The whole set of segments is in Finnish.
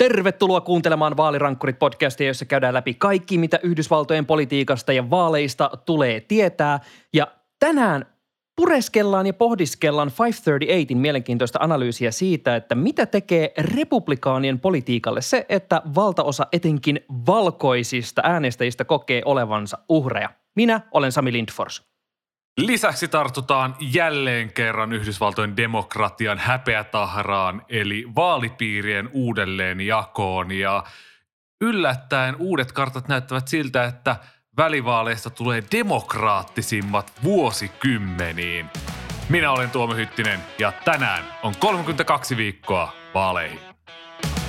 Tervetuloa kuuntelemaan Vaalirankkurit-podcastia, jossa käydään läpi kaikki, mitä Yhdysvaltojen politiikasta ja vaaleista tulee tietää. Ja tänään pureskellaan ja pohdiskellaan 538in mielenkiintoista analyysiä siitä, että mitä tekee republikaanien politiikalle se, että valtaosa etenkin valkoisista äänestäjistä kokee olevansa uhreja. Minä olen Sami Lindfors. Lisäksi tartutaan jälleen kerran Yhdysvaltojen demokratian häpeätahraan, eli vaalipiirien uudelleenjakoon. Ja yllättäen uudet kartat näyttävät siltä, että välivaaleista tulee demokraattisimmat vuosikymmeniin. Minä olen Tuomo Hyttinen ja tänään on 32 viikkoa vaaleihin.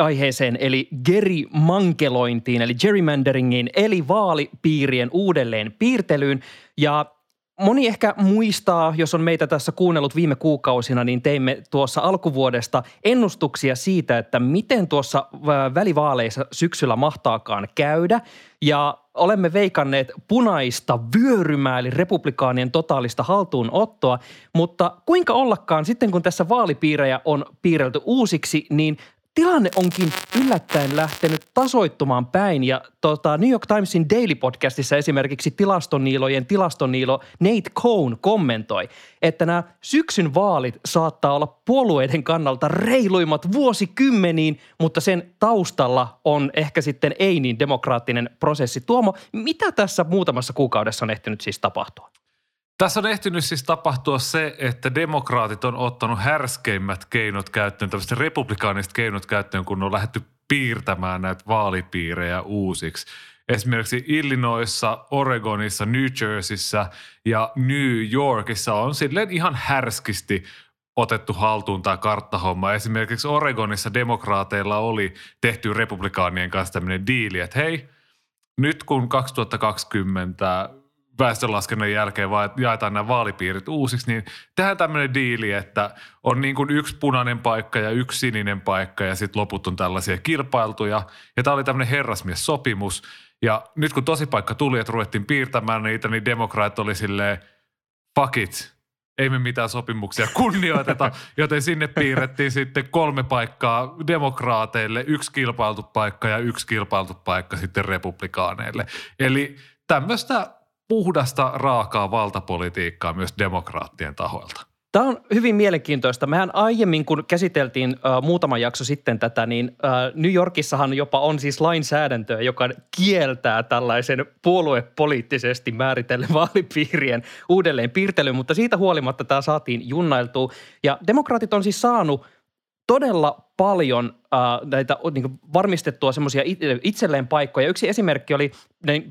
aiheeseen eli gerimankelointiin eli gerrymanderingiin eli vaalipiirien uudelleen piirtelyyn ja Moni ehkä muistaa, jos on meitä tässä kuunnellut viime kuukausina, niin teimme tuossa alkuvuodesta ennustuksia siitä, että miten tuossa välivaaleissa syksyllä mahtaakaan käydä. Ja olemme veikanneet punaista vyörymää, eli republikaanien totaalista haltuunottoa. Mutta kuinka ollakaan, sitten kun tässä vaalipiirejä on piirrelty uusiksi, niin tilanne onkin yllättäen lähtenyt tasoittumaan päin ja tota, New York Timesin Daily Podcastissa esimerkiksi tilastoniilojen tilastoniilo Nate Cohn kommentoi, että nämä syksyn vaalit saattaa olla puolueiden kannalta reiluimmat vuosikymmeniin, mutta sen taustalla on ehkä sitten ei niin demokraattinen prosessi. Tuomo, mitä tässä muutamassa kuukaudessa on ehtinyt siis tapahtua? Tässä on ehtinyt siis tapahtua se, että demokraatit on ottanut härskeimmät keinot käyttöön, tämmöiset republikaaniset keinot käyttöön, kun on lähdetty piirtämään näitä vaalipiirejä uusiksi. Esimerkiksi Illinoisissa, Oregonissa, New Jerseyssä ja New Yorkissa on silleen ihan härskisti otettu haltuun tämä karttahomma. Esimerkiksi Oregonissa demokraateilla oli tehty republikaanien kanssa tämmöinen diili, että hei, nyt kun 2020 väestönlaskennan jälkeen vaan jaetaan nämä vaalipiirit uusiksi, niin tehdään tämmöinen diili, että on niin kuin yksi punainen paikka ja yksi sininen paikka ja sitten loput on tällaisia kilpailtuja. Ja tämä oli tämmöinen herrasmies-sopimus. Ja nyt kun tosi paikka tuli, että ruvettiin piirtämään niitä, niin demokraat oli silleen, fuck it, ei me mitään sopimuksia kunnioiteta, joten sinne piirrettiin sitten kolme paikkaa demokraateille, yksi kilpailtu paikka ja yksi kilpailtu paikka sitten republikaaneille. Eli tämmöistä puhdasta, raakaa valtapolitiikkaa myös demokraattien tahoilta. Tämä on hyvin mielenkiintoista. Mehän aiemmin, kun käsiteltiin äh, muutama jakso sitten tätä, niin äh, New Yorkissahan jopa on siis lainsäädäntöä, joka kieltää tällaisen puoluepoliittisesti määritellen vaalipiirien uudelleen piirtelyn, mutta siitä huolimatta tämä saatiin junnailtua. Ja demokraatit on siis saanut todella paljon äh, näitä niin varmistettua semmoisia itselleen paikkoja. Yksi esimerkki oli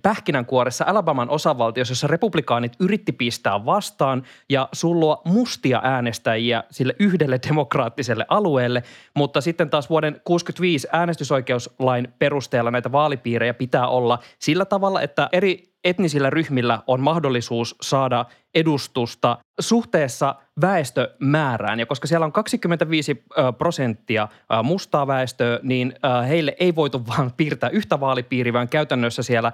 pähkinänkuoressa Alabaman osavaltiossa, jossa republikaanit yritti pistää vastaan ja sullua mustia äänestäjiä sille yhdelle demokraattiselle alueelle, mutta sitten taas vuoden 65 äänestysoikeuslain perusteella näitä vaalipiirejä pitää olla sillä tavalla, että eri etnisillä ryhmillä on mahdollisuus saada edustusta suhteessa väestömäärään. Ja koska siellä on 25 prosenttia mustaa väestöä, niin heille ei voitu vaan piirtää yhtä vaalipiiriä, vaan käytännössä siellä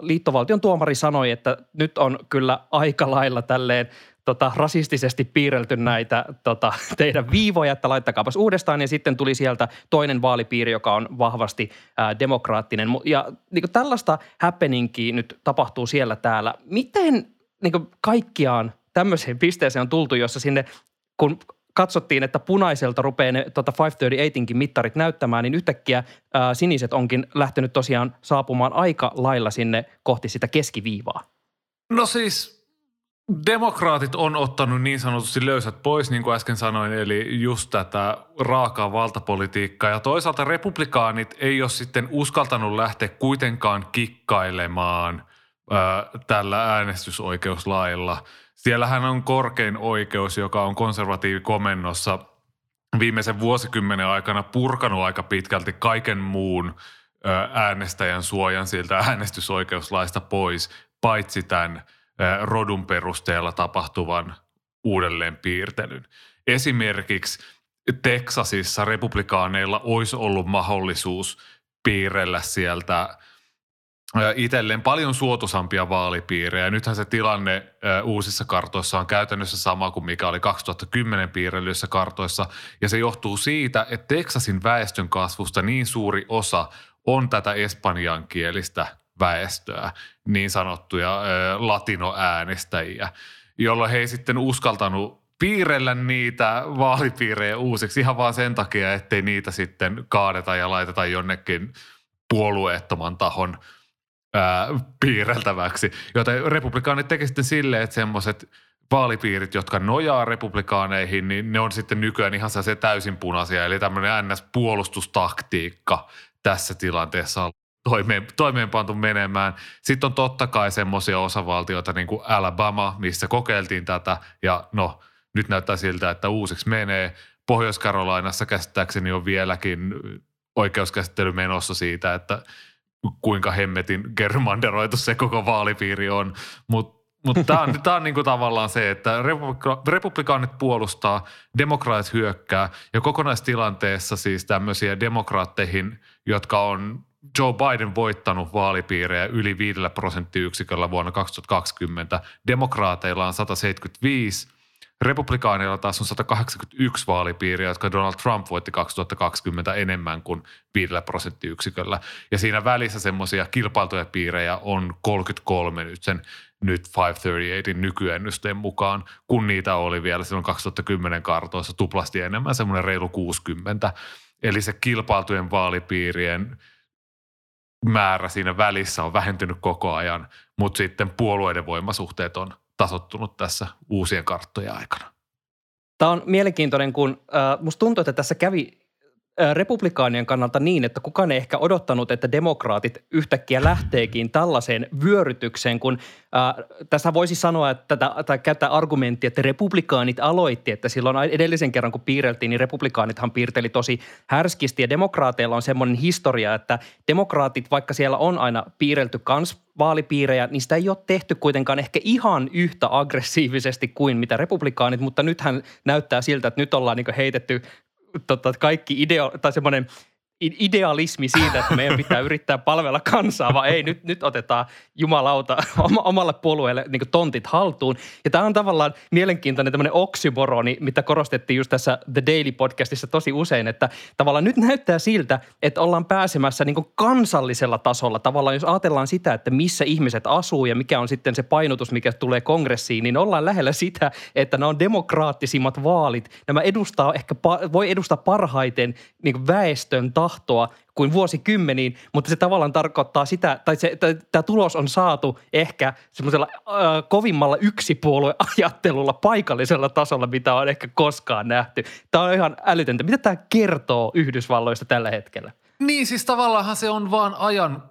liittovaltion tuomari sanoi, että nyt on kyllä aika lailla tälleen tota, rasistisesti piirrelty näitä tota, teidän viivoja, että laittakaapas uudestaan. Ja sitten tuli sieltä toinen vaalipiiri, joka on vahvasti ää, demokraattinen. Ja niin kuin tällaista happeningia nyt tapahtuu siellä täällä. Miten niin kuin kaikkiaan tämmöiseen pisteeseen on tultu, jossa sinne, kun katsottiin, että punaiselta rupeaa ne tota 538inkin mittarit näyttämään, niin yhtäkkiä ää, siniset onkin lähtenyt tosiaan saapumaan aika lailla sinne kohti sitä keskiviivaa. No siis Demokraatit on ottanut niin sanotusti löysät pois, niin kuin äsken sanoin, eli just tätä raakaa valtapolitiikkaa. Ja toisaalta republikaanit ei ole sitten uskaltanut lähteä kuitenkaan kikkailemaan ää, tällä äänestysoikeuslailla. Siellähän on korkein oikeus, joka on konservatiivikomennossa viimeisen vuosikymmenen aikana purkanut aika pitkälti kaiken muun äänestäjän suojan siltä äänestysoikeuslaista pois, paitsi tämän rodun perusteella tapahtuvan uudelleenpiirtelyn. Esimerkiksi Teksasissa republikaaneilla olisi ollut mahdollisuus piirrellä sieltä itselleen paljon suotusampia vaalipiirejä. Nythän se tilanne uusissa kartoissa on käytännössä sama kuin mikä oli 2010 piirrellyissä kartoissa. Ja se johtuu siitä, että Teksasin väestön kasvusta niin suuri osa on tätä espanjankielistä väestöä, niin sanottuja latinoäänestäjiä, jolloin he ei sitten uskaltanut piirrellä niitä vaalipiirejä uusiksi ihan vaan sen takia, ettei niitä sitten kaadeta ja laiteta jonnekin puolueettoman tahon piirreltäväksi. Joten republikaanit tekevät sitten silleen, että semmoiset vaalipiirit, jotka nojaa republikaaneihin, niin ne on sitten nykyään ihan se täysin punaisia. Eli tämmöinen NS-puolustustaktiikka tässä tilanteessa on toimeen, toimeenpantu menemään. Sitten on totta kai semmoisia osavaltioita niin kuin Alabama, missä kokeiltiin tätä ja no nyt näyttää siltä, että uusiksi menee. Pohjois-Karolainassa käsittääkseni on vieläkin oikeuskäsittely menossa siitä, että kuinka hemmetin germanderoitu se koko vaalipiiri on. Mutta mutta tämä on, tää on niinku tavallaan se, että republika- republikaanit puolustaa, demokraatit hyökkää ja kokonaistilanteessa siis tämmöisiä demokraatteihin, jotka on Joe Biden voittanut vaalipiirejä yli 5 prosenttiyksiköllä vuonna 2020. Demokraateilla on 175, republikaaneilla taas on 181 vaalipiiriä, jotka Donald Trump voitti 2020 enemmän kuin 5 prosenttiyksiköllä. Ja siinä välissä semmoisia kilpailtuja piirejä on 33 nyt sen nyt 538 nykyennusteen mukaan, kun niitä oli vielä silloin 2010 kartoissa tuplasti enemmän, semmoinen reilu 60. Eli se kilpailtujen vaalipiirien määrä siinä välissä on vähentynyt koko ajan, mutta sitten puolueiden voimasuhteet on tasottunut tässä uusien karttojen aikana. Tämä on mielenkiintoinen, kun äh, musta tuntuu, että tässä kävi republikaanien kannalta niin, että kukaan ei ehkä odottanut, että demokraatit yhtäkkiä lähteekin tällaiseen vyörytykseen, kun äh, tässä voisi sanoa, että tätä, tai käyttää argumenttia, että republikaanit aloitti, että silloin edellisen kerran kun piirreltiin, niin republikaanithan piirteli tosi härskisti ja demokraateilla on semmoinen historia, että demokraatit, vaikka siellä on aina piirrelty kans vaalipiirejä, sitä ei ole tehty kuitenkaan ehkä ihan yhtä aggressiivisesti kuin mitä republikaanit, mutta nythän näyttää siltä, että nyt ollaan niin heitetty tota, kaikki ideo, tai semmoinen idealismi siitä, että meidän pitää yrittää palvella kansaa, vaan ei, nyt, nyt otetaan jumalauta omalle puolueelle niin tontit haltuun. Ja tämä on tavallaan mielenkiintoinen tämmöinen oksymoroni, mitä korostettiin just tässä The Daily podcastissa tosi usein, että tavallaan nyt näyttää siltä, että ollaan pääsemässä niin kansallisella tasolla. Tavallaan jos ajatellaan sitä, että missä ihmiset asuu ja mikä on sitten se painotus, mikä tulee kongressiin, niin ollaan lähellä sitä, että nämä on demokraattisimmat vaalit. Nämä edustaa ehkä, voi edustaa parhaiten niin väestön tahtoa tahtoa kuin vuosikymmeniin, mutta se tavallaan tarkoittaa sitä, tai se, tämä tulos on saatu ehkä semmoisella äh, kovimmalla yksipuolueajattelulla paikallisella tasolla, mitä on ehkä koskaan nähty. Tämä on ihan älytöntä. Mitä tämä kertoo Yhdysvalloista tällä hetkellä? Niin, siis tavallaan se on vaan ajan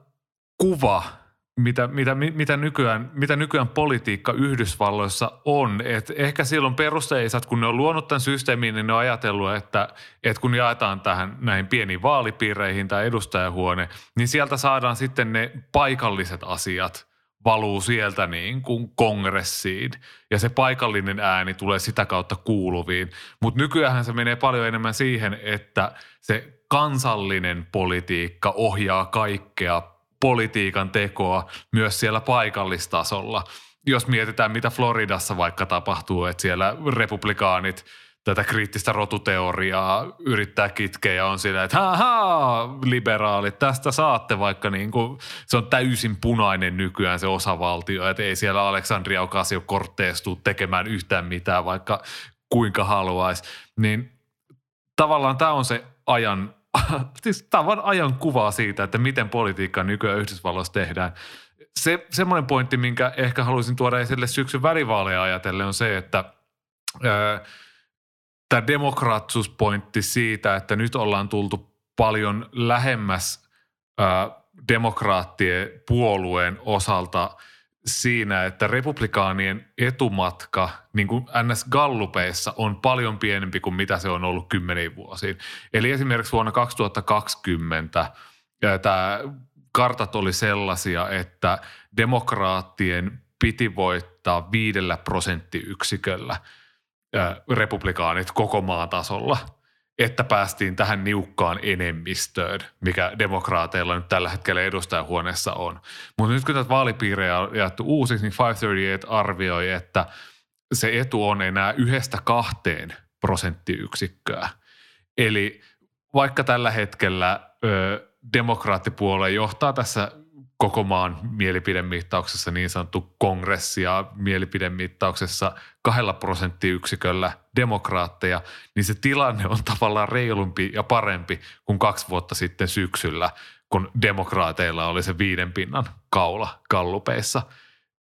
kuva – mitä, mitä, mitä, nykyään, mitä nykyään politiikka Yhdysvalloissa on. Et ehkä silloin perusteisat, kun ne on luonut tämän systeemin, niin ne on ajatellut, että, että kun jaetaan tähän näihin pieniin vaalipiireihin tai edustajahuone, niin sieltä saadaan sitten ne paikalliset asiat valuu sieltä niin kuin kongressiin ja se paikallinen ääni tulee sitä kautta kuuluviin. Mutta nykyään se menee paljon enemmän siihen, että se kansallinen politiikka ohjaa kaikkea politiikan tekoa myös siellä paikallistasolla. Jos mietitään, mitä Floridassa vaikka tapahtuu, että siellä republikaanit tätä kriittistä rotuteoriaa yrittää kitkeä ja on sillä, että haha, liberaalit, tästä saatte vaikka niin kuin, se on täysin punainen nykyään se osavaltio, että ei siellä Aleksandria Ocasio-Cortez tekemään yhtään mitään, vaikka kuinka haluaisi. Niin tavallaan tämä on se ajan siis on ajan kuvaa siitä, että miten politiikkaa nykyään Yhdysvalloissa tehdään. Se, semmoinen pointti, minkä ehkä haluaisin tuoda esille syksyn välivaaleja ajatellen on se, että ää, tämä demokraatsuuspointti siitä, että nyt ollaan tultu paljon lähemmäs ää, demokraattien puolueen osalta siinä, että republikaanien etumatka niin kuin NS Gallupeissa on paljon pienempi kuin mitä se on ollut kymmeniin vuosiin. Eli esimerkiksi vuonna 2020 tämä kartat oli sellaisia, että demokraattien piti voittaa viidellä prosenttiyksiköllä republikaanit koko maan tasolla – että päästiin tähän niukkaan enemmistöön, mikä demokraateilla nyt tällä hetkellä edustajahuoneessa on. Mutta nyt kun tätä vaalipiirejä on jaettu uusiksi, niin 538 arvioi, että se etu on enää yhdestä kahteen prosenttiyksikköä. Eli vaikka tällä hetkellä ö, demokraattipuolue johtaa tässä koko maan mielipidemittauksessa niin sanottu kongressi ja mielipidemittauksessa kahdella prosenttiyksiköllä demokraatteja, niin se tilanne on tavallaan reilumpi ja parempi kuin kaksi vuotta sitten syksyllä, kun demokraateilla oli se viiden pinnan kaula kallupeissa.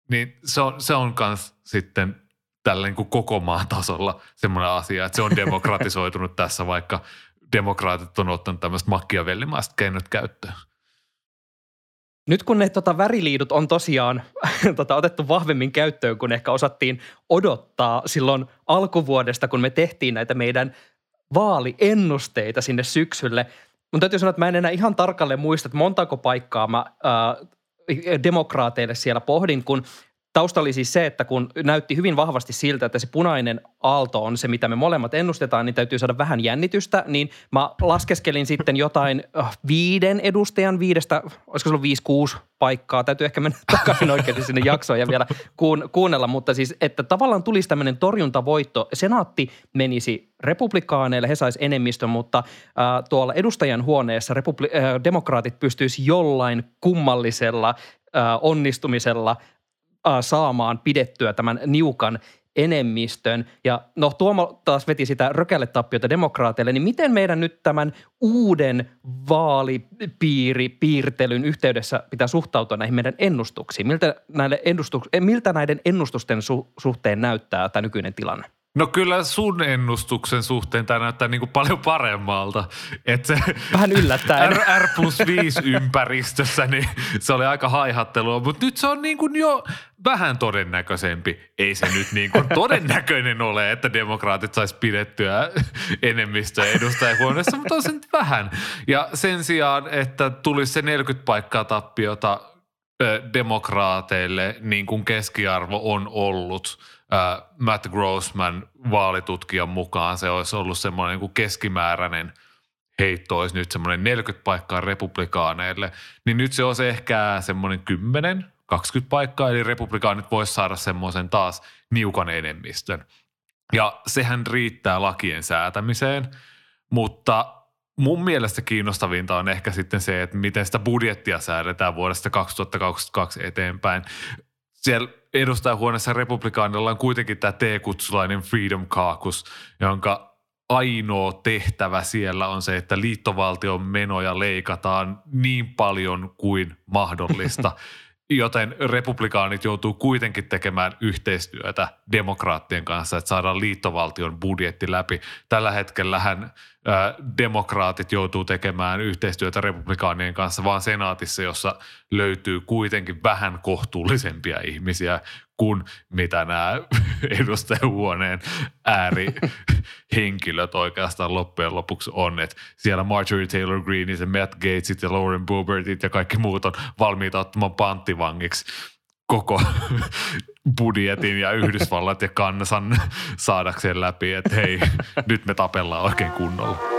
Niin se on, se on kans sitten tällä niin koko maan tasolla semmoinen asia, että se on demokratisoitunut tässä, vaikka demokraatit on ottanut tämmöistä makkiavellimaista keinot käyttöön. Nyt kun ne tota, väriliidut on tosiaan tota, otettu vahvemmin käyttöön, kun ehkä osattiin odottaa silloin alkuvuodesta, kun me tehtiin näitä meidän vaaliennusteita sinne syksylle. Mun täytyy sanoa, että mä en enää ihan tarkalleen muista, että montako paikkaa mä ää, demokraateille siellä pohdin, kun Tausta oli siis se, että kun näytti hyvin vahvasti siltä, että se punainen aalto on se, mitä me molemmat ennustetaan, niin täytyy saada vähän jännitystä, niin mä laskeskelin sitten jotain äh, viiden edustajan, viidestä, olisiko se ollut viisi, kuusi paikkaa. Täytyy ehkä mennä takaisin oikein sinne jaksoon ja vielä kuun, kuunnella, mutta siis, että tavallaan tulisi tämmöinen torjuntavoitto. Senaatti menisi republikaaneille, he sais enemmistön, mutta äh, tuolla edustajan huoneessa republi- äh, demokraatit pystyisi jollain kummallisella äh, onnistumisella – saamaan pidettyä tämän niukan enemmistön. Ja no Tuomo taas veti sitä rökäletappiota demokraateille, niin miten meidän nyt tämän uuden vaalipiiripiirtelyn yhteydessä pitää suhtautua näihin meidän ennustuksiin? Miltä, näille ennustuk- miltä näiden ennustusten su- suhteen näyttää tämä nykyinen tilanne? No kyllä sun ennustuksen suhteen tämä näyttää niin kuin paljon paremmalta. Et se Vähän yllättäen. R, R plus 5 ympäristössä, niin se oli aika haihattelua. Mutta nyt se on niin kuin jo vähän todennäköisempi. Ei se nyt niin kuin todennäköinen ole, että demokraatit sais pidettyä enemmistöä edustajahuoneessa, mutta on se nyt vähän. Ja sen sijaan, että tulisi se 40 paikkaa tappiota demokraateille, niin kuin keskiarvo on ollut – Matt Grossman vaalitutkijan mukaan se olisi ollut semmoinen niin keskimääräinen heitto olisi nyt semmoinen 40 paikkaa republikaaneille, niin nyt se olisi ehkä semmoinen 10, 20 paikkaa, eli republikaanit voisi saada semmoisen taas niukan enemmistön. Ja sehän riittää lakien säätämiseen, mutta mun mielestä kiinnostavinta on ehkä sitten se, että miten sitä budjettia säädetään vuodesta 2022 eteenpäin. Siellä edustajahuoneessa republikaanilla on kuitenkin tämä T-kutsulainen Freedom Caucus, jonka ainoa tehtävä siellä on se, että liittovaltion menoja leikataan niin paljon kuin mahdollista. Joten republikaanit joutuu kuitenkin tekemään yhteistyötä demokraattien kanssa, että saadaan liittovaltion budjetti läpi. Tällä hetkellähän demokraatit joutuu tekemään yhteistyötä republikaanien kanssa vaan senaatissa, jossa löytyy kuitenkin vähän kohtuullisempia ihmisiä kuin mitä nämä edustajahuoneen äärihenkilöt oikeastaan loppujen lopuksi on. Et siellä Marjorie Taylor Greenit ja Matt Gatesit ja Lauren Boebertit ja kaikki muut on valmiita ottamaan panttivangiksi koko budjetin ja Yhdysvallat ja kansan saadakseen läpi, että hei, nyt me tapellaan oikein kunnolla.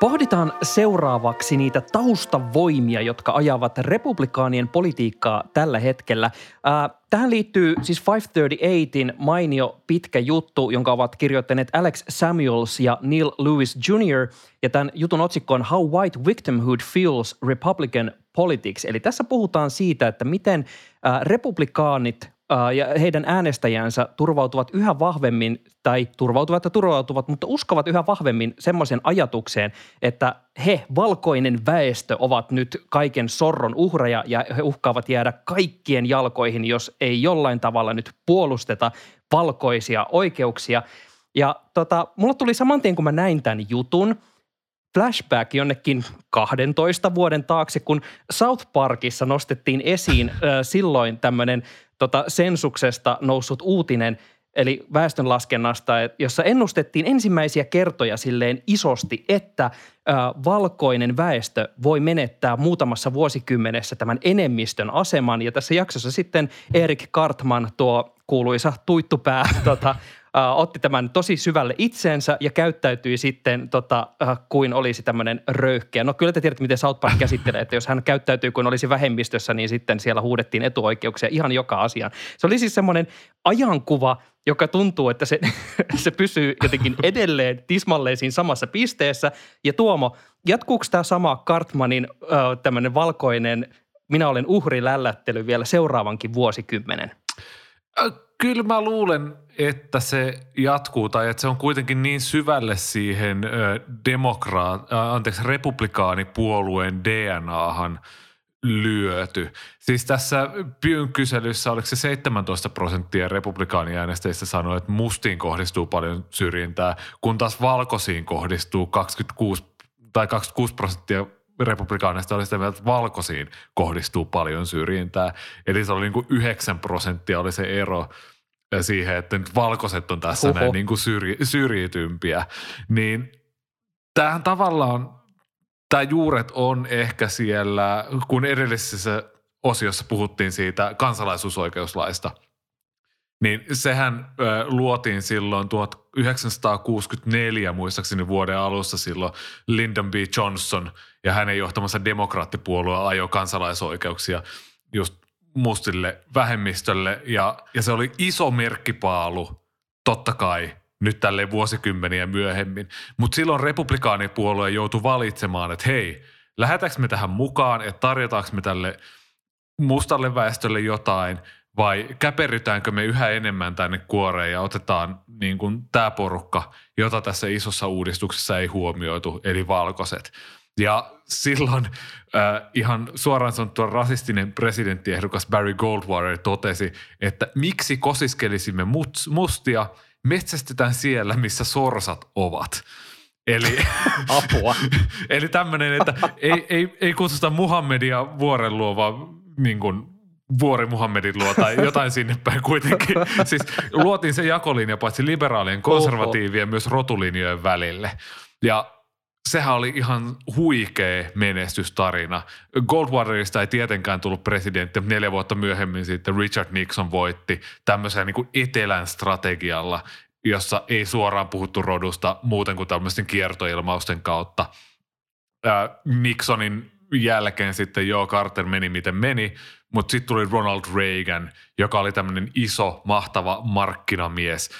Pohditaan seuraavaksi niitä taustavoimia, jotka ajavat republikaanien politiikkaa tällä hetkellä. tähän liittyy siis 538in mainio pitkä juttu, jonka ovat kirjoittaneet Alex Samuels ja Neil Lewis Jr. Ja tämän jutun otsikko on How White Victimhood Fuels Republican Politics. Eli tässä puhutaan siitä, että miten republikaanit ja heidän äänestäjänsä turvautuvat yhä vahvemmin, tai turvautuvat ja turvautuvat, mutta uskovat yhä vahvemmin semmoisen ajatukseen, että he, valkoinen väestö, ovat nyt kaiken sorron uhreja ja he uhkaavat jäädä kaikkien jalkoihin, jos ei jollain tavalla nyt puolusteta valkoisia oikeuksia. Ja tota, mulla tuli saman tien, kun mä näin tämän jutun, flashback jonnekin 12 vuoden taakse, kun South Parkissa nostettiin esiin äh, silloin tämmöinen tota, sensuksesta noussut uutinen, eli väestönlaskennasta, jossa ennustettiin ensimmäisiä kertoja silleen isosti, että äh, valkoinen väestö voi menettää muutamassa vuosikymmenessä tämän enemmistön aseman. Ja tässä jaksossa sitten Erik Kartman, tuo kuuluisa tuittupää, tota, äh, otti tämän tosi syvälle itseensä ja käyttäytyi sitten tota, äh, kuin olisi tämmöinen röyhkeä. No kyllä te tiedätte, miten South Park käsittelee, että jos hän käyttäytyy kuin olisi vähemmistössä, niin sitten siellä huudettiin etuoikeuksia ihan joka asiaan. Se oli siis semmoinen ajankuva, joka tuntuu, että se, se pysyy jotenkin edelleen tismalleen siinä samassa pisteessä. Ja Tuomo, jatkuuko tämä sama Kartmanin äh, tämmöinen valkoinen minä olen uhri lällättely vielä seuraavankin vuosikymmenen? Kyllä mä luulen, että se jatkuu tai että se on kuitenkin niin syvälle siihen demokraat, anteeksi, republikaanipuolueen DNAhan lyöty. Siis tässä Pyn kyselyssä oliko se 17 prosenttia republikaaniäänestäjistä sanoi, että mustiin kohdistuu paljon syrjintää, kun taas valkoisiin kohdistuu 26 tai 26 prosenttia republikaanista oli sitä mieltä, että valkoisiin kohdistuu paljon syrjintää. Eli se oli niin kuin 9 prosenttia oli se ero siihen, että nyt valkoiset on tässä Oho. näin niin kuin syrji, syrjitympiä. Niin tämähän tavallaan, tämä juuret on ehkä siellä, kun edellisessä osiossa puhuttiin siitä kansalaisuusoikeuslaista – niin sehän ö, luotiin silloin 1964 muistaakseni vuoden alussa silloin Lyndon B. Johnson ja hänen johtamansa demokraattipuolue ajoi kansalaisoikeuksia just mustille vähemmistölle ja, ja se oli iso merkkipaalu totta kai nyt tälle vuosikymmeniä myöhemmin. Mutta silloin republikaanipuolue joutui valitsemaan, että hei, lähdetäänkö me tähän mukaan, että tarjotaanko me tälle mustalle väestölle jotain – vai käperrytäänkö me yhä enemmän tänne kuoreen ja otetaan niin kuin tämä porukka, jota tässä isossa uudistuksessa ei huomioitu, eli valkoiset. Ja silloin äh, ihan suoraan sanottua rasistinen presidenttiehdokas Barry Goldwater totesi, että miksi kosiskelisimme mustia, metsästetään siellä, missä sorsat ovat. Eli, Apua. eli tämmöinen, että ei, ei, ei kutsuta Muhammedia vuoren luo, vaan niin kuin Vuori Muhammedin luo tai jotain sinne päin kuitenkin. Siis luotiin se jakolinja paitsi liberaalien, konservatiivien, myös rotulinjojen välille. Ja sehän oli ihan huikea menestystarina. Goldwaterista ei tietenkään tullut presidentti, mutta neljä vuotta myöhemmin sitten Richard Nixon voitti tämmöisen niin kuin etelän strategialla, jossa ei suoraan puhuttu rodusta muuten kuin tämmöisten kiertoilmausten kautta. Nixonin jälkeen sitten joo, Carter meni miten meni, mutta sitten tuli Ronald Reagan, joka oli tämmöinen iso, mahtava markkinamies,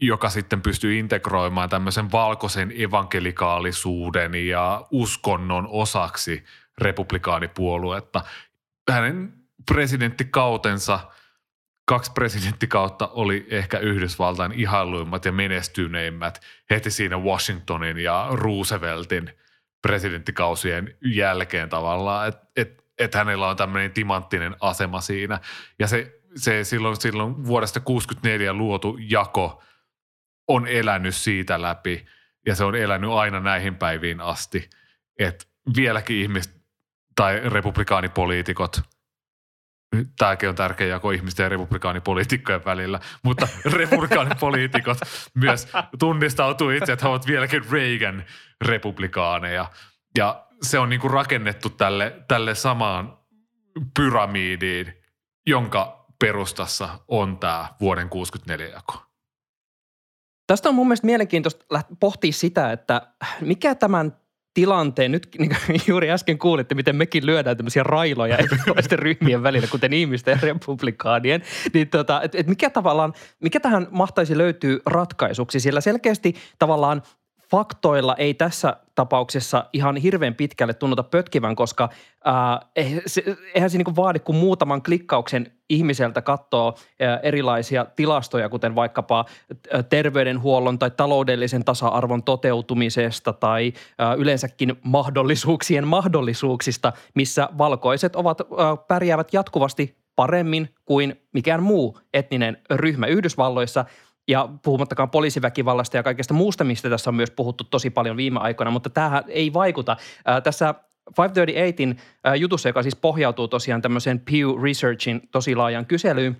joka sitten pystyi integroimaan tämmöisen valkoisen evankelikaalisuuden ja uskonnon osaksi republikaanipuoluetta. Hänen presidenttikautensa, kaksi presidenttikautta oli ehkä Yhdysvaltain ihailuimmat ja menestyneimmät heti siinä Washingtonin ja Rooseveltin – presidenttikausien jälkeen tavallaan, et hänellä on tämmöinen timanttinen asema siinä. Ja se, se silloin, silloin vuodesta 64 luotu jako on elänyt siitä läpi ja se on elänyt aina näihin päiviin asti, että vieläkin ihmiset tai republikaanipoliitikot – tämäkin on tärkeä jako ihmisten ja republikaanipoliitikkojen välillä, mutta republikaanipoliitikot myös tunnistautuu itse, että he ovat vieläkin Reagan republikaaneja. Ja se on niin kuin rakennettu tälle, tälle samaan pyramidiin, jonka perustassa on tämä vuoden 64 jako. Tästä on mun mielestä mielenkiintoista pohtia sitä, että mikä tämän tilanteen, nyt niin juuri äsken kuulitte, miten mekin lyödään tämmöisiä railoja erilaisten ryhmien välillä, kuten ihmisten ja republikaanien, niin tota, et, et mikä tavallaan, mikä tähän mahtaisi löytyä ratkaisuksi, sillä selkeästi tavallaan faktoilla ei tässä tapauksessa ihan hirveän pitkälle tunnuta pötkivän, koska ää, eh, se, eihän se niin vaadi kuin muutaman klikkauksen ihmiseltä katsoa ää, erilaisia tilastoja, kuten vaikkapa terveydenhuollon tai taloudellisen tasa-arvon toteutumisesta tai ää, yleensäkin mahdollisuuksien mahdollisuuksista, missä valkoiset ovat ää, pärjäävät jatkuvasti paremmin kuin mikään muu etninen ryhmä. Yhdysvalloissa – ja puhumattakaan poliisiväkivallasta ja kaikesta muusta, mistä tässä on myös puhuttu tosi paljon viime aikoina, mutta tämähän ei vaikuta. Ää, tässä 538in jutussa, joka siis pohjautuu tosiaan tämmöiseen Pew Researchin tosi laajan kyselyyn,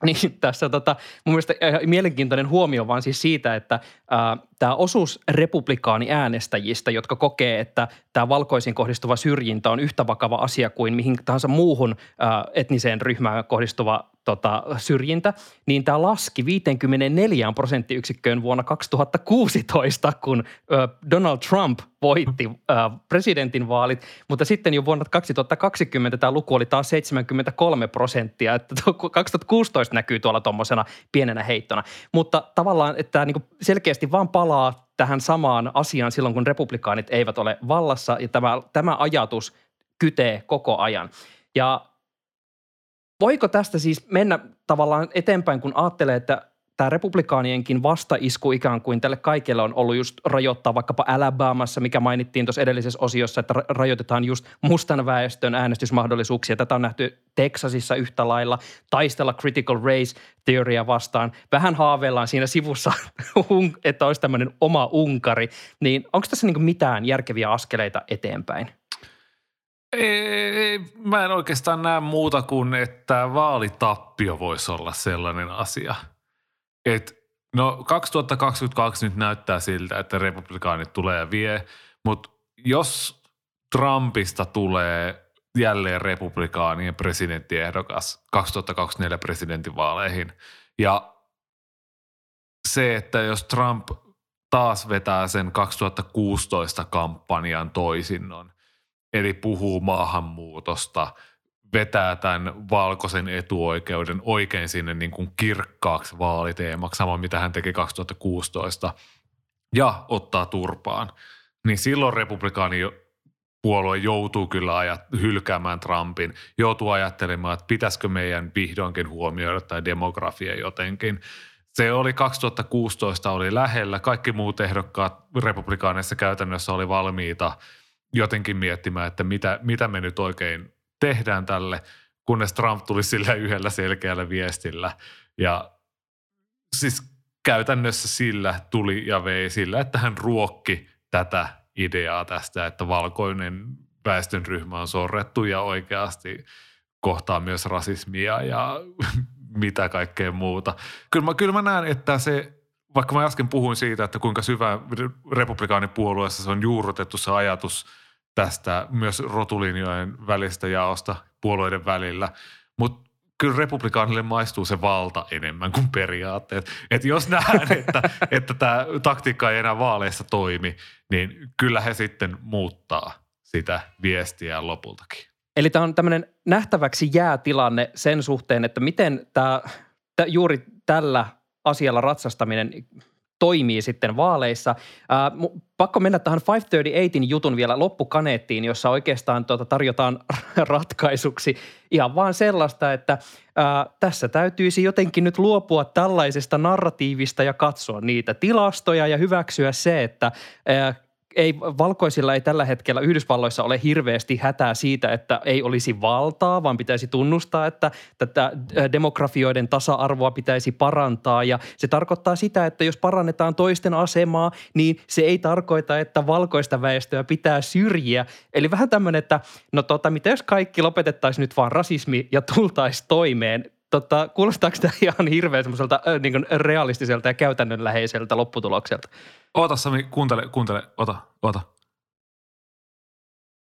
niin tässä tota, mun mielestä äh, mielenkiintoinen huomio vaan siis siitä, että äh, tämä osuus republikaaniäänestäjistä, jotka kokee, että tämä valkoisiin kohdistuva syrjintä on yhtä vakava asia kuin mihin tahansa muuhun äh, etniseen ryhmään kohdistuva tota, syrjintä, niin tämä laski 54 prosenttiyksikköön vuonna 2016, kun äh, Donald Trump voitti äh, presidentinvaalit, mutta sitten jo vuonna 2020 tämä luku oli taas 73 prosenttia, että 2016 näkyy tuolla tuommoisena pienenä heittona. Mutta tavallaan, että tämä niinku selkeästi vaan palaa tähän samaan asiaan silloin, kun republikaanit eivät ole vallassa ja tämä, tämä ajatus kytee koko ajan. Ja voiko tästä siis mennä tavallaan eteenpäin, kun ajattelee, että tämä republikaanienkin vastaisku ikään kuin tälle kaikille on ollut just rajoittaa vaikkapa Alabamassa, mikä mainittiin tuossa edellisessä osiossa, että rajoitetaan just mustan väestön äänestysmahdollisuuksia. Tätä on nähty Texasissa yhtä lailla, taistella critical race teoria vastaan. Vähän haaveillaan siinä sivussa, että olisi tämmöinen oma Unkari. Niin onko tässä niin mitään järkeviä askeleita eteenpäin? Ei, mä en oikeastaan näe muuta kuin, että vaalitappio voisi olla sellainen asia – et, no 2022 nyt näyttää siltä, että republikaanit tulee ja vie, mutta jos Trumpista tulee jälleen republikaanien presidenttiehdokas 2024 presidentinvaaleihin ja se, että jos Trump taas vetää sen 2016 kampanjan toisinnon, eli puhuu maahanmuutosta – vetää tämän valkoisen etuoikeuden oikein sinne niin kuin kirkkaaksi vaaliteemaksi, sama mitä hän teki 2016, ja ottaa turpaan, niin silloin republikaani puolue joutuu kyllä ajat, hylkäämään Trumpin, joutuu ajattelemaan, että pitäisikö meidän vihdoinkin huomioida tai demografia jotenkin. Se oli 2016 oli lähellä, kaikki muut ehdokkaat republikaaneissa käytännössä oli valmiita jotenkin miettimään, että mitä, mitä me nyt oikein tehdään tälle, kunnes Trump tuli sillä yhdellä selkeällä viestillä. Ja siis käytännössä sillä tuli ja vei sillä, että hän ruokki tätä ideaa tästä, että valkoinen väestönryhmä on sorrettu ja oikeasti kohtaa myös rasismia ja mitä kaikkea muuta. Kyllä mä, kyllä mä näen, että se, vaikka mä äsken puhuin siitä, että kuinka syvä republikaanipuolueessa se on juurrutettu se ajatus – tästä myös rotulinjojen välistä jaosta puolueiden välillä. Mutta kyllä republikaanille maistuu se valta enemmän kuin periaatteet. Et jos nähdään, että, että tämä taktiikka ei enää vaaleissa toimi, niin kyllä he sitten muuttaa sitä viestiä lopultakin. Eli tämä on tämmöinen nähtäväksi jäätilanne sen suhteen, että miten tämä, juuri tällä asialla ratsastaminen toimii sitten vaaleissa. Ää, pakko mennä tähän 538 jutun vielä loppukaneettiin, jossa oikeastaan tuota tarjotaan ratkaisuksi ihan vaan sellaista, että ää, tässä täytyisi jotenkin nyt luopua tällaisesta narratiivista ja katsoa niitä tilastoja ja hyväksyä se, että ää, ei, valkoisilla ei tällä hetkellä Yhdysvalloissa ole hirveästi hätää siitä, että ei olisi valtaa, vaan pitäisi tunnustaa, että tätä demografioiden tasa-arvoa pitäisi parantaa. Ja se tarkoittaa sitä, että jos parannetaan toisten asemaa, niin se ei tarkoita, että valkoista väestöä pitää syrjiä. Eli vähän tämmöinen, että no tota, mitä jos kaikki lopetettaisiin nyt vaan rasismi ja tultaisiin toimeen Tota, kuulostaako tämä ihan hirveän semmoiselta niin realistiselta ja käytännönläheiseltä lopputulokselta? Ota Sami, kuuntele, kuuntele, ota, ota.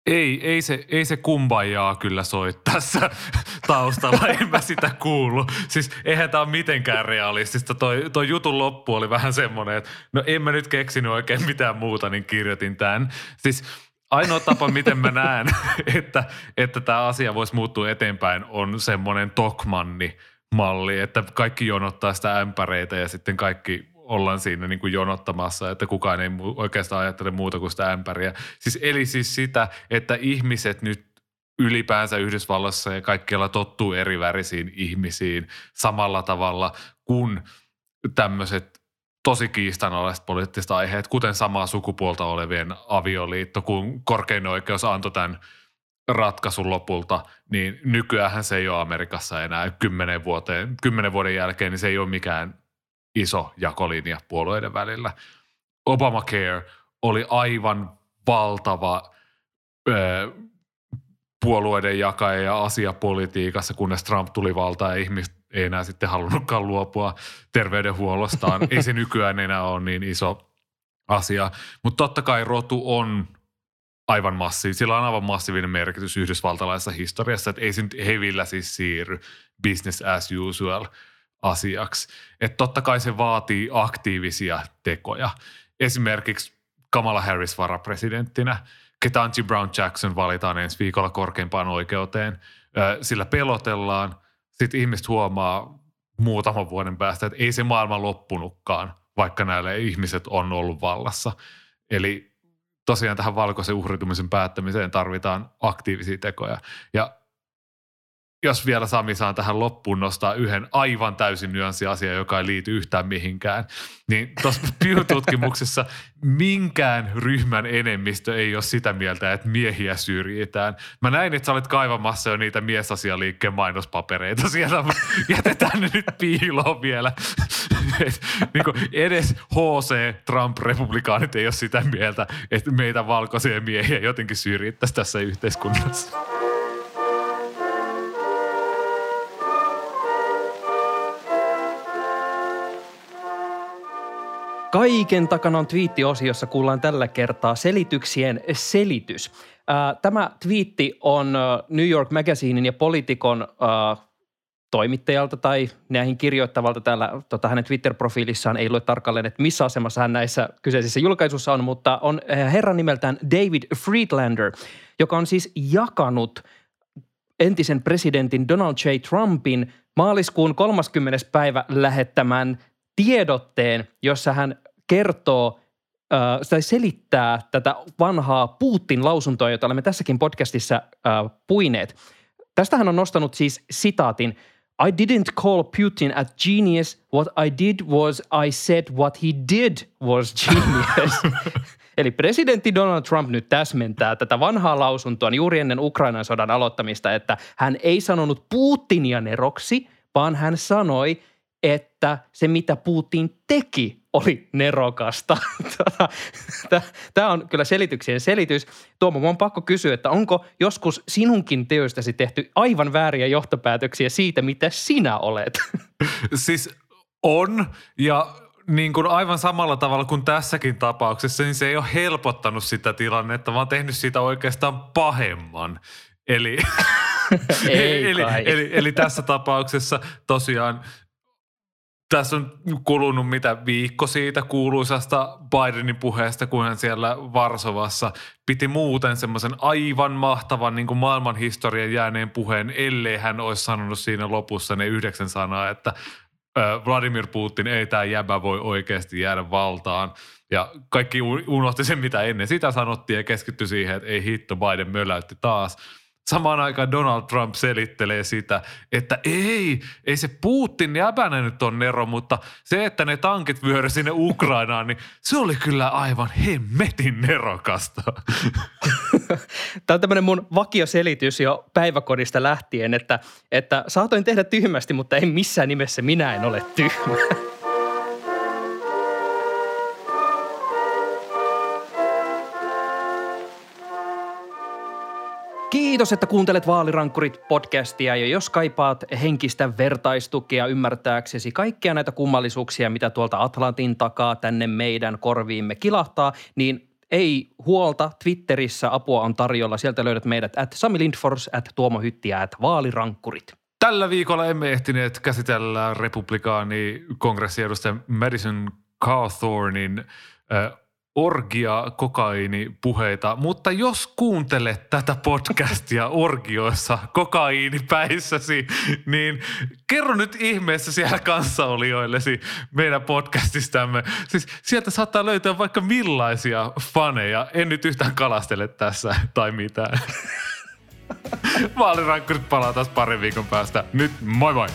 Ei, ei se, ei se kumbajaa kyllä soi tässä taustalla, en mä sitä kuulu. Siis eihän tämä ole mitenkään realistista. Toi, toi jutun loppu oli vähän semmoinen, että no en mä nyt keksinyt oikein mitään muuta, niin kirjoitin tämän. Siis ainoa tapa, miten mä näen, että, että tämä asia voisi muuttua eteenpäin, on semmoinen Tokmanni malli, että kaikki jonottaa sitä ämpäreitä ja sitten kaikki ollaan siinä niin kuin jonottamassa, että kukaan ei oikeastaan ajattele muuta kuin sitä ämpäriä. Siis, eli siis sitä, että ihmiset nyt ylipäänsä Yhdysvalloissa ja kaikkialla tottuu eri värisiin ihmisiin samalla tavalla kuin tämmöiset tosi kiistanalaiset poliittiset aiheet, kuten samaa sukupuolta olevien avioliitto, kun korkein oikeus antoi tämän ratkaisun lopulta, niin nykyään se ei ole Amerikassa enää kymmenen, vuoteen, kymmenen vuoden jälkeen, niin se ei ole mikään iso jakolinja puolueiden välillä. Obamacare oli aivan valtava ö, puolueiden jakaja ja asiapolitiikassa, kunnes Trump tuli valtaan ja ihmiset ei enää sitten halunnutkaan luopua terveydenhuollostaan. ei se nykyään enää ole niin iso asia. Mutta totta kai rotu on aivan massiivinen, sillä on aivan massiivinen merkitys yhdysvaltalaisessa historiassa, että ei se nyt hevillä siis siirry business as usual asiaksi. Että totta kai se vaatii aktiivisia tekoja. Esimerkiksi Kamala Harris varapresidenttinä, Ketanji Brown Jackson valitaan ensi viikolla korkeimpaan oikeuteen. Sillä pelotellaan, sitten ihmiset huomaa muutaman vuoden päästä, että ei se maailma loppunutkaan, vaikka näille ihmiset on ollut vallassa. Eli tosiaan tähän valkoisen uhritumisen päättämiseen tarvitaan aktiivisia tekoja. Ja jos vielä Sami saan tähän loppuun nostaa yhden aivan täysin nyanssiasia, joka ei liity yhtään mihinkään, niin tuossa Pew-tutkimuksessa minkään ryhmän enemmistö ei ole sitä mieltä, että miehiä syrjitään. Mä näin, että sä olet kaivamassa jo niitä miesasialiikkeen mainospapereita siellä, jätetään ne nyt piiloon vielä. Et, niin edes HC Trump-republikaanit ei ole sitä mieltä, että meitä valkoisia miehiä jotenkin syrjittäisi tässä yhteiskunnassa. Kaiken takana on twiittiosiossa kuullaan tällä kertaa selityksien selitys. Tämä twiitti on New York Magazinein ja Politikon toimittajalta tai näihin kirjoittavalta täällä tota, hänen Twitter-profiilissaan ei lue tarkalleen, että missä asemassa hän näissä kyseisissä julkaisussa on, mutta on herran nimeltään David Friedlander, joka on siis jakanut entisen presidentin Donald J. Trumpin maaliskuun 30. päivä lähettämän tiedotteen, jossa hän kertoo äh, tai selittää tätä vanhaa Putin-lausuntoa, jota olemme tässäkin podcastissa äh, puineet. Tästä hän on nostanut siis sitaatin – I didn't call Putin a genius. What I did was I said what he did was genius. Eli presidentti Donald Trump nyt täsmentää tätä vanhaa lausuntoa juuri ennen Ukrainan sodan aloittamista, että hän ei sanonut Putinia neroksi, vaan hän sanoi, että se mitä Putin teki oli nerokasta. Tota, Tämä on kyllä selityksien selitys. Tuomo, on pakko kysyä, että onko joskus sinunkin teoistasi tehty aivan vääriä johtopäätöksiä siitä, mitä sinä olet? Siis on, ja niin kuin aivan samalla tavalla kuin tässäkin tapauksessa, niin se ei ole helpottanut sitä tilannetta, vaan tehnyt siitä oikeastaan pahemman. Eli, ei eli, eli, eli tässä tapauksessa tosiaan tässä on kulunut mitä viikko siitä kuuluisasta Bidenin puheesta, kun hän siellä Varsovassa piti muuten semmoisen aivan mahtavan niin maailman historian jääneen puheen, ellei hän olisi sanonut siinä lopussa ne yhdeksän sanaa, että Vladimir Putin ei tämä jäbä voi oikeasti jäädä valtaan. Ja kaikki unohti sen, mitä ennen sitä sanottiin ja keskittyi siihen, että ei hitto, Biden möläytti taas – Samaan aikaan Donald Trump selittelee sitä, että ei, ei se Putin jäbänä nyt on Nero, mutta se, että ne tankit vyöry sinne Ukrainaan, niin se oli kyllä aivan hemmetin nerokasta. Tämä on tämmöinen mun vakioselitys jo päiväkodista lähtien, että, että saatoin tehdä tyhmästi, mutta ei missään nimessä minä en ole tyhmä. Kiitos, että kuuntelet Vaalirankkurit podcastia ja jos kaipaat henkistä vertaistukea ymmärtääksesi kaikkia näitä kummallisuuksia, mitä tuolta Atlantin takaa tänne meidän korviimme kilahtaa, niin ei huolta. Twitterissä apua on tarjolla. Sieltä löydät meidät at Sami Lindfors, at Tuomo Hyttiä, at Vaalirankkurit. Tällä viikolla emme ehtineet käsitellä republikaani kongressiedustaja Madison Cawthornin äh, orgia kokaini puheita, mutta jos kuuntelet tätä podcastia orgioissa kokainipäissäsi, niin kerro nyt ihmeessä siellä kanssaolijoillesi meidän podcastistamme. Siis sieltä saattaa löytää vaikka millaisia faneja. En nyt yhtään kalastele tässä tai mitään. Vaalirankkurit palaa taas parin viikon päästä. Nyt moi moi!